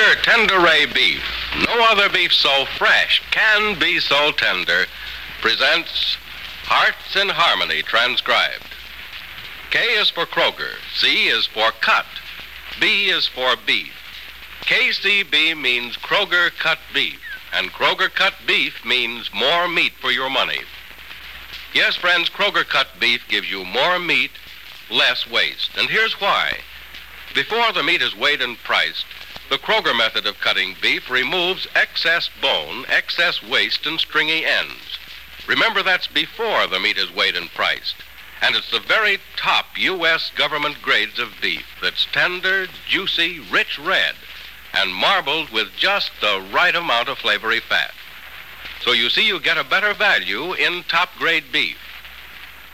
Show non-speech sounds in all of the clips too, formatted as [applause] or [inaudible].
Kroger Tenderay Beef, no other beef so fresh can be so tender, presents Hearts in Harmony transcribed. K is for Kroger, C is for cut, B is for beef. KCB means Kroger cut beef, and Kroger cut beef means more meat for your money. Yes, friends, Kroger cut beef gives you more meat, less waste. And here's why. Before the meat is weighed and priced, the Kroger method of cutting beef removes excess bone, excess waste, and stringy ends. Remember, that's before the meat is weighed and priced. And it's the very top U.S. government grades of beef that's tender, juicy, rich red, and marbled with just the right amount of flavory fat. So you see, you get a better value in top grade beef.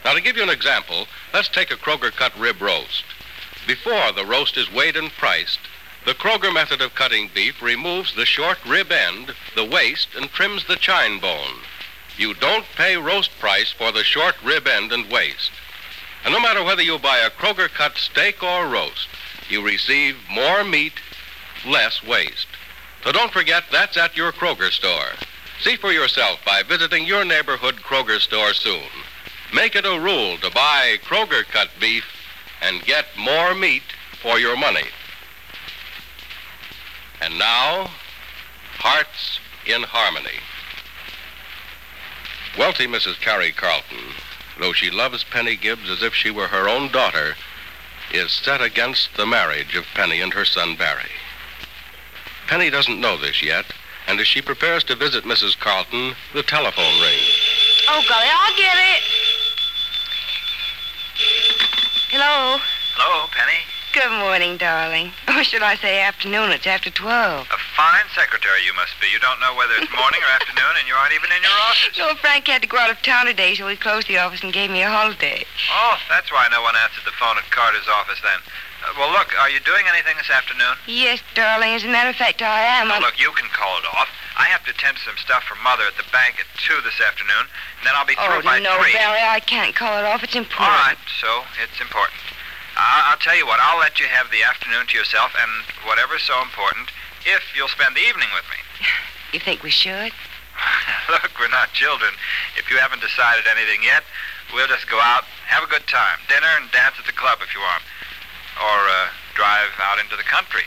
Now, to give you an example, let's take a Kroger cut rib roast. Before the roast is weighed and priced, the Kroger method of cutting beef removes the short rib end, the waste, and trims the chine bone. You don't pay roast price for the short rib end and waste. And no matter whether you buy a Kroger cut steak or roast, you receive more meat, less waste. So don't forget that's at your Kroger store. See for yourself by visiting your neighborhood Kroger store soon. Make it a rule to buy Kroger cut beef and get more meat for your money. And now, Hearts in Harmony. Wealthy Mrs. Carrie Carlton, though she loves Penny Gibbs as if she were her own daughter, is set against the marriage of Penny and her son Barry. Penny doesn't know this yet, and as she prepares to visit Mrs. Carlton, the telephone rings. Oh, golly, I'll get it. Hello. Hello, Penny. Good morning, darling. [laughs] Or should I say afternoon? It's after 12. A fine secretary you must be. You don't know whether it's morning or afternoon, and you aren't even in your office. [laughs] No, Frank had to go out of town today, so he closed the office and gave me a holiday. Oh, that's why no one answered the phone at Carter's office then. Uh, well, look, are you doing anything this afternoon? Yes, darling. As a matter of fact, I am. Now, look, you can call it off. I have to attend to some stuff for Mother at the bank at 2 this afternoon, and then I'll be Oh, through by no, 3. Barry, I can't call it off. It's important. All right, so it's important. I- I'll tell you what, I'll let you have the afternoon to yourself, and whatever's so important, if you'll spend the evening with me. [laughs] You think we should? [laughs] Look, we're not children. If you haven't decided anything yet, we'll just go out, have a good time, dinner and dance at the club if you want, or uh, drive out into the country.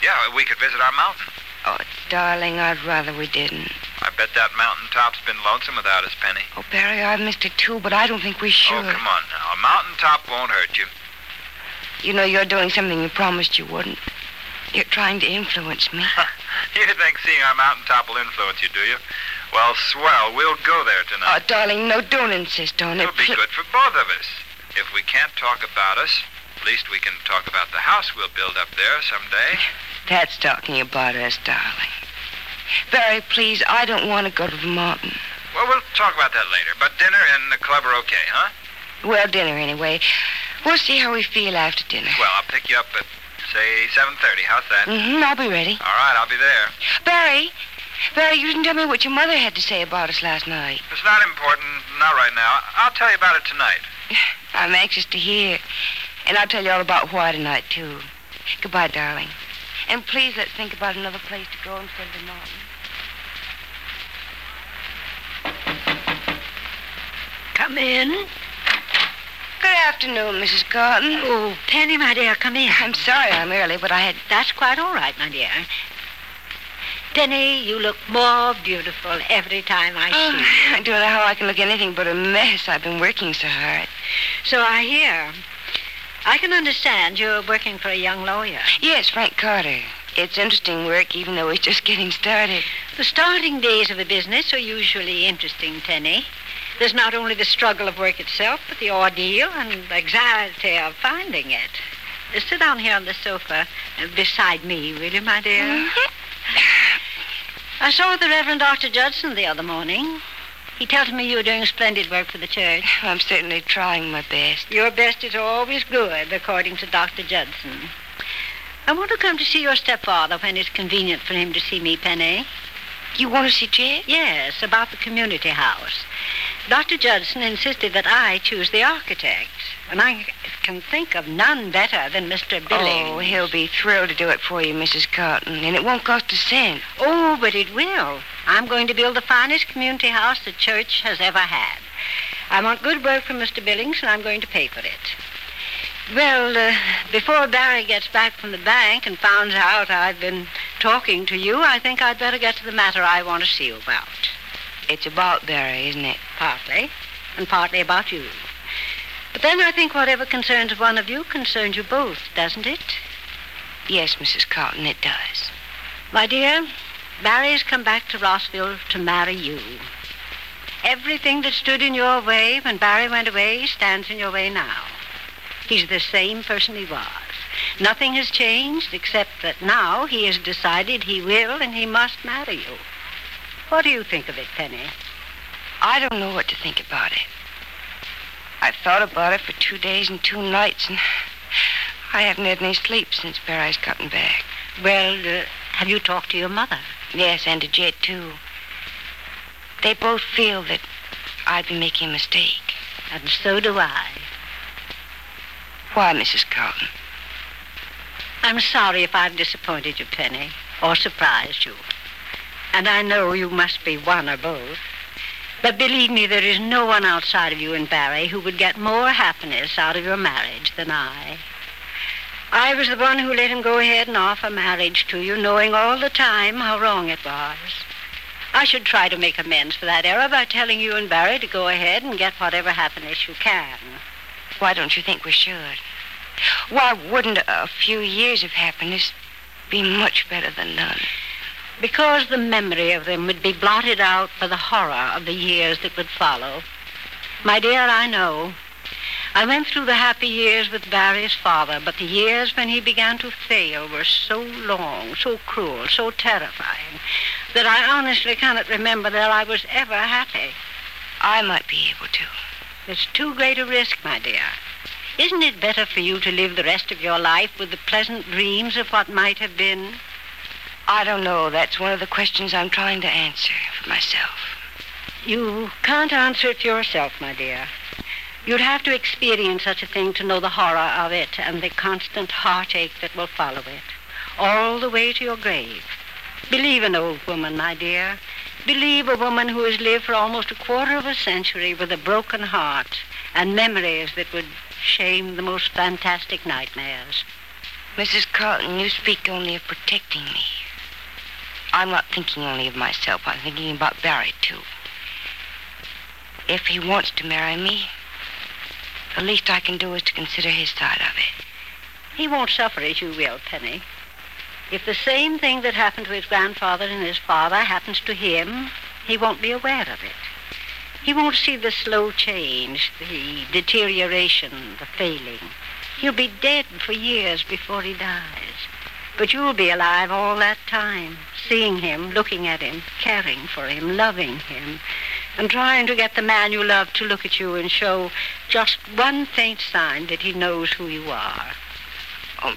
Yeah, we could visit our mountain. Oh, darling, I'd rather we didn't. I bet that mountain top's been lonesome without us, Penny. Oh, Barry, I've missed it too, but I don't think we should. Oh, come on now. A mountain top won't hurt you. You know, you're doing something you promised you wouldn't. You're trying to influence me. [laughs] you think seeing our mountain top will influence you, do you? Well, swell. We'll go there tonight. Oh, darling, no, don't insist on it. It'll be good for both of us. If we can't talk about us, at least we can talk about the house we'll build up there someday. [laughs] That's talking about us, darling. Barry, please, I don't want to go to the mountain. Well, we'll talk about that later. But dinner and the club are okay, huh? Well, dinner anyway. We'll see how we feel after dinner. Well, I'll pick you up at, say, 7.30. How's that? Mm-hmm, I'll be ready. All right, I'll be there. Barry, Barry, you didn't tell me what your mother had to say about us last night. It's not important. Not right now. I'll tell you about it tonight. [laughs] I'm anxious to hear. And I'll tell you all about why tonight, too. Goodbye, darling. And please let's think about another place to go instead of the mountain. Come in. Good afternoon, Mrs. Carlton. Oh, Penny, my dear, come in. I'm sorry I'm early, but I had. That's quite all right, my dear. Penny, you look more beautiful every time I Oh, see [laughs] you. I don't know how I can look anything but a mess. I've been working so hard. So I hear. I can understand you're working for a young lawyer. Yes, Frank Carter. It's interesting work, even though it's just getting started. The starting days of a business are usually interesting, Penny. There's not only the struggle of work itself, but the ordeal and anxiety of finding it. Uh, Sit down here on the sofa uh, beside me, will you, my dear? Mm-hmm. I saw the Reverend Dr. Judson the other morning. He tells me you're doing splendid work for the church. [laughs] I'm certainly trying my best. Your best is always good, according to Dr. Judson. I want to come to see your stepfather when it's convenient for him to see me, Penny. You want to see Jed? Yes, about the community house. Dr. Judson insisted that I choose the architect, and I can think of none better than Mr. Billings. Oh, he'll be thrilled to do it for you, Mrs. Carlton, and it won't cost a cent. Oh, but it will. I'm going to build the finest community house the church has ever had. I want good work from Mr. Billings, and I'm going to pay for it. Well, uh, before Barry gets back from the bank and finds out I've been talking to you, I think I'd better get to the matter I want to see you about. It's about Barry, isn't it? Partly, and partly about you. But then I think whatever concerns one of you concerns you both, doesn't it? Yes, Mrs. Carlton, it does. My dear, Barry's come back to Rossville to marry you. Everything that stood in your way when Barry went away stands in your way now. He's the same person he was. Nothing has changed except that now he has decided he will and he must marry you. What do you think of it, Penny? I don't know what to think about it. I've thought about it for two days and two nights, and I haven't had any sleep since Barry's gotten back. Well, uh, have you talked to your mother? Yes, and to Jed, too. They both feel that I've been making a mistake. And so do I. Why, Mrs. Carlton? I'm sorry if I've disappointed you, Penny, or surprised you. And I know you must be one or both. But believe me, there is no one outside of you and Barry who would get more happiness out of your marriage than I. I was the one who let him go ahead and offer marriage to you, knowing all the time how wrong it was. I should try to make amends for that error by telling you and Barry to go ahead and get whatever happiness you can. Why don't you think we should? Why wouldn't a few years of happiness be much better than none? Because the memory of them would be blotted out by the horror of the years that would follow. My dear, I know. I went through the happy years with Barry's father, but the years when he began to fail were so long, so cruel, so terrifying, that I honestly cannot remember that I was ever happy. I might be able to. It's too great a risk, my dear. Isn't it better for you to live the rest of your life with the pleasant dreams of what might have been? I don't know. That's one of the questions I'm trying to answer for myself. You can't answer it yourself, my dear. You'd have to experience such a thing to know the horror of it and the constant heartache that will follow it, all the way to your grave. Believe an old woman, my dear. Believe a woman who has lived for almost a quarter of a century with a broken heart and memories that would shame the most fantastic nightmares. Mrs. Carlton, you speak only of protecting me. I'm not thinking only of myself. I'm thinking about Barry, too. If he wants to marry me, the least I can do is to consider his side of it. He won't suffer as you will, Penny. If the same thing that happened to his grandfather and his father happens to him, he won't be aware of it. He won't see the slow change, the deterioration, the failing. He'll be dead for years before he dies. But you'll be alive all that time, seeing him, looking at him, caring for him, loving him, and trying to get the man you love to look at you and show just one faint sign that he knows who you are. Oh,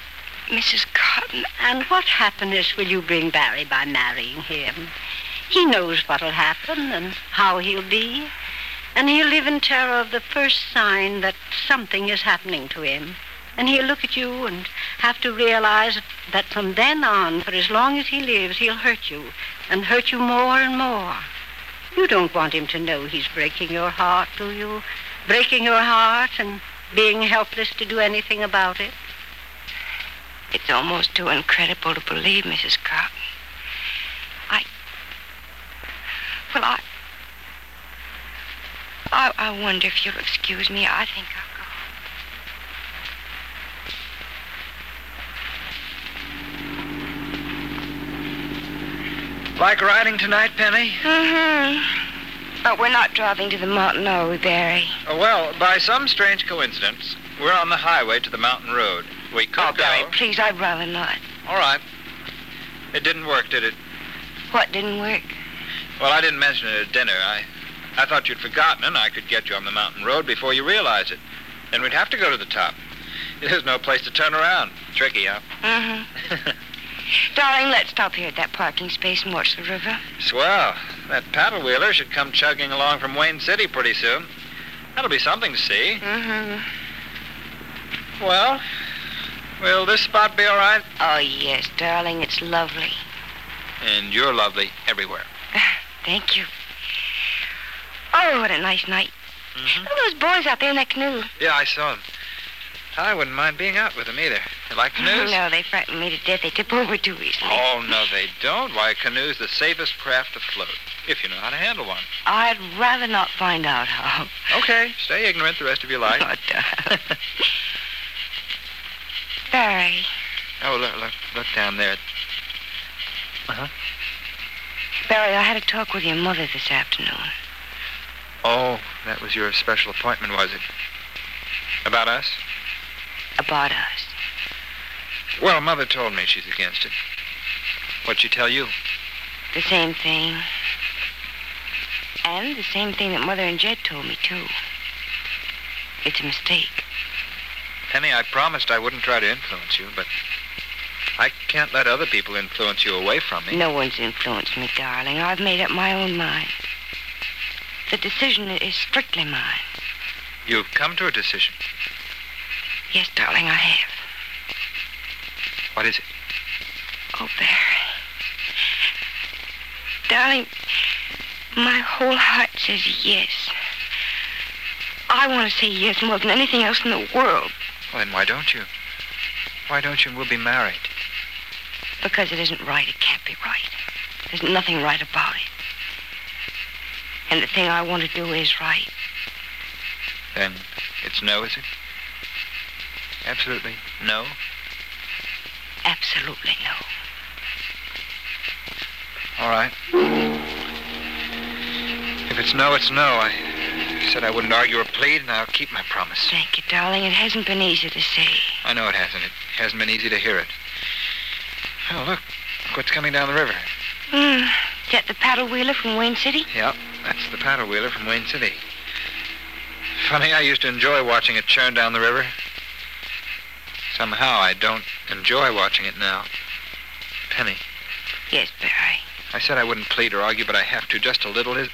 Mrs. Carlton. And what happiness will you bring Barry by marrying him? He knows what'll happen and how he'll be. And he'll live in terror of the first sign that something is happening to him. And he'll look at you and have to realize that from then on, for as long as he lives, he'll hurt you and hurt you more and more. You don't want him to know he's breaking your heart, do you? Breaking your heart and being helpless to do anything about it? It's almost too incredible to believe, Mrs. Carlton. I. Well, I. I, I wonder if you'll excuse me. I think I'll go. Like riding tonight, Penny? Mm-hmm. But we're not driving to the mountain, are we, Barry? Oh, well, by some strange coincidence, we're on the highway to the mountain road. We could oh, go. Barry, please, I'd rather not. All right. It didn't work, did it? What didn't work? Well, I didn't mention it at dinner. I, I thought you'd forgotten, and I could get you on the mountain road before you realize it. Then we'd have to go to the top. There's no place to turn around. Tricky, huh? Mm-hmm. [laughs] Darling, let's stop here at that parking space and watch the river. Swell. That paddle wheeler should come chugging along from Wayne City pretty soon. That'll be something to see. Mm-hmm. Well, will this spot be all right? Oh, yes, darling, it's lovely. And you're lovely everywhere. Thank you. Oh, what a nice night. Mm-hmm. Look at those boys out there in that canoe. Yeah, I saw them. I wouldn't mind being out with them either. You like canoes? No, they frighten me to death. They tip over too easily. Oh, no, they don't. Why, a canoe's the safest craft afloat, if you know how to handle one. I'd rather not find out how. Okay, stay ignorant the rest of your life. Oh, darling. [laughs] Barry, Oh, look, look, look down there. Uh-huh. Barry, I had a talk with your mother this afternoon. Oh, that was your special appointment, was it? About us? About us. Well, Mother told me she's against it. What'd she tell you? The same thing. And the same thing that Mother and Jed told me, too. It's a mistake. Penny, I promised I wouldn't try to influence you, but I can't let other people influence you away from me. No one's influenced me, darling. I've made up my own mind. The decision is strictly mine. You've come to a decision. Yes, darling, I have. What is it? Oh, Barry. Darling, my whole heart says yes. I want to say yes more than anything else in the world Well, then why don't you? Why don't you? We'll be married. because it isn't right. It can't be right. There's nothing right about it. And the thing I want to do is right. Then it's no, is it? Absolutely no? Absolutely no. All right. If it's no, it's no. I said I wouldn't argue or plead, and I'll keep my promise. Thank you, darling. It hasn't been easy to say. I know it hasn't. It hasn't been easy to hear it. Oh, look. Look what's coming down the river. Hmm. Is that the paddle wheeler from Wayne City? Yep, that's the paddle wheeler from Wayne City. Funny, I used to enjoy watching it churn down the river. Somehow I don't enjoy watching it now. Penny, Yes, Barry. I said I wouldn't plead or argue, but I have to just a little. Is,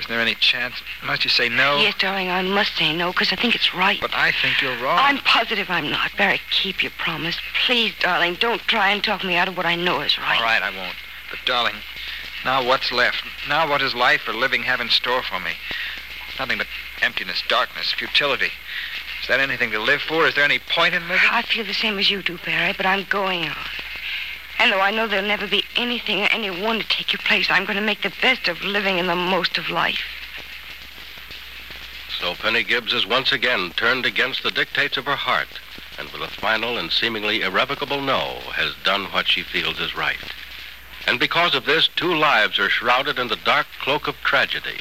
is there any chance? Must you say no? Yes, darling, I must say no because I think it's right. But I think you're wrong. I'm positive I'm not. Barry, keep your promise. Please, darling, don't try and talk me out of what I know is right. All right, I won't. But, darling, now what's left? Now what does life or living have in store for me? Nothing but emptiness, darkness, futility. Is that anything to live for? Is there any point in living? I feel the same as you do, Barry, but I'm going on. And though I know there'll never be anything or anyone to take your place, I'm going to make the best of living and the most of life. So Penny Gibbs is once again turned against the dictates of her heart, and with a final and seemingly irrevocable no, has done what she feels is right. And because of this, two lives are shrouded in the dark cloak of tragedy.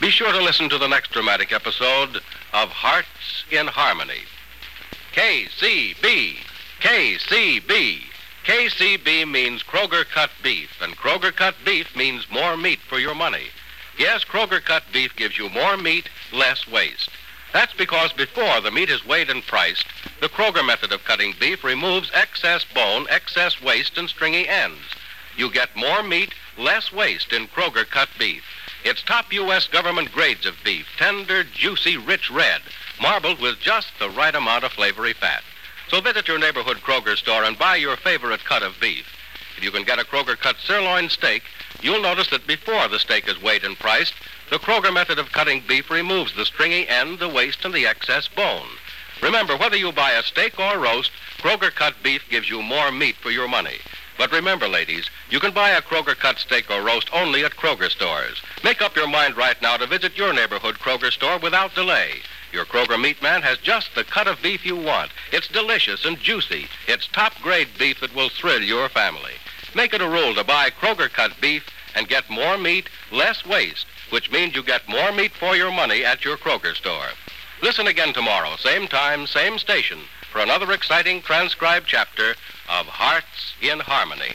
Be sure to listen to the next dramatic episode of Hearts in Harmony. KCB, KCB. KCB means Kroger cut beef, and Kroger cut beef means more meat for your money. Yes, Kroger cut beef gives you more meat, less waste. That's because before the meat is weighed and priced, the Kroger method of cutting beef removes excess bone, excess waste, and stringy ends. You get more meat, less waste in Kroger cut beef. It's top U.S. government grades of beef, tender, juicy, rich red, marbled with just the right amount of flavory fat. So visit your neighborhood Kroger store and buy your favorite cut of beef. If you can get a Kroger cut sirloin steak, you'll notice that before the steak is weighed and priced, the Kroger method of cutting beef removes the stringy end, the waste, and the excess bone. Remember, whether you buy a steak or roast, Kroger cut beef gives you more meat for your money. But remember, ladies, you can buy a Kroger cut steak or roast only at Kroger stores. Make up your mind right now to visit your neighborhood Kroger store without delay. Your Kroger meat man has just the cut of beef you want. It's delicious and juicy. It's top grade beef that will thrill your family. Make it a rule to buy Kroger cut beef and get more meat, less waste, which means you get more meat for your money at your Kroger store. Listen again tomorrow, same time, same station, for another exciting transcribed chapter of Hearts in Harmony.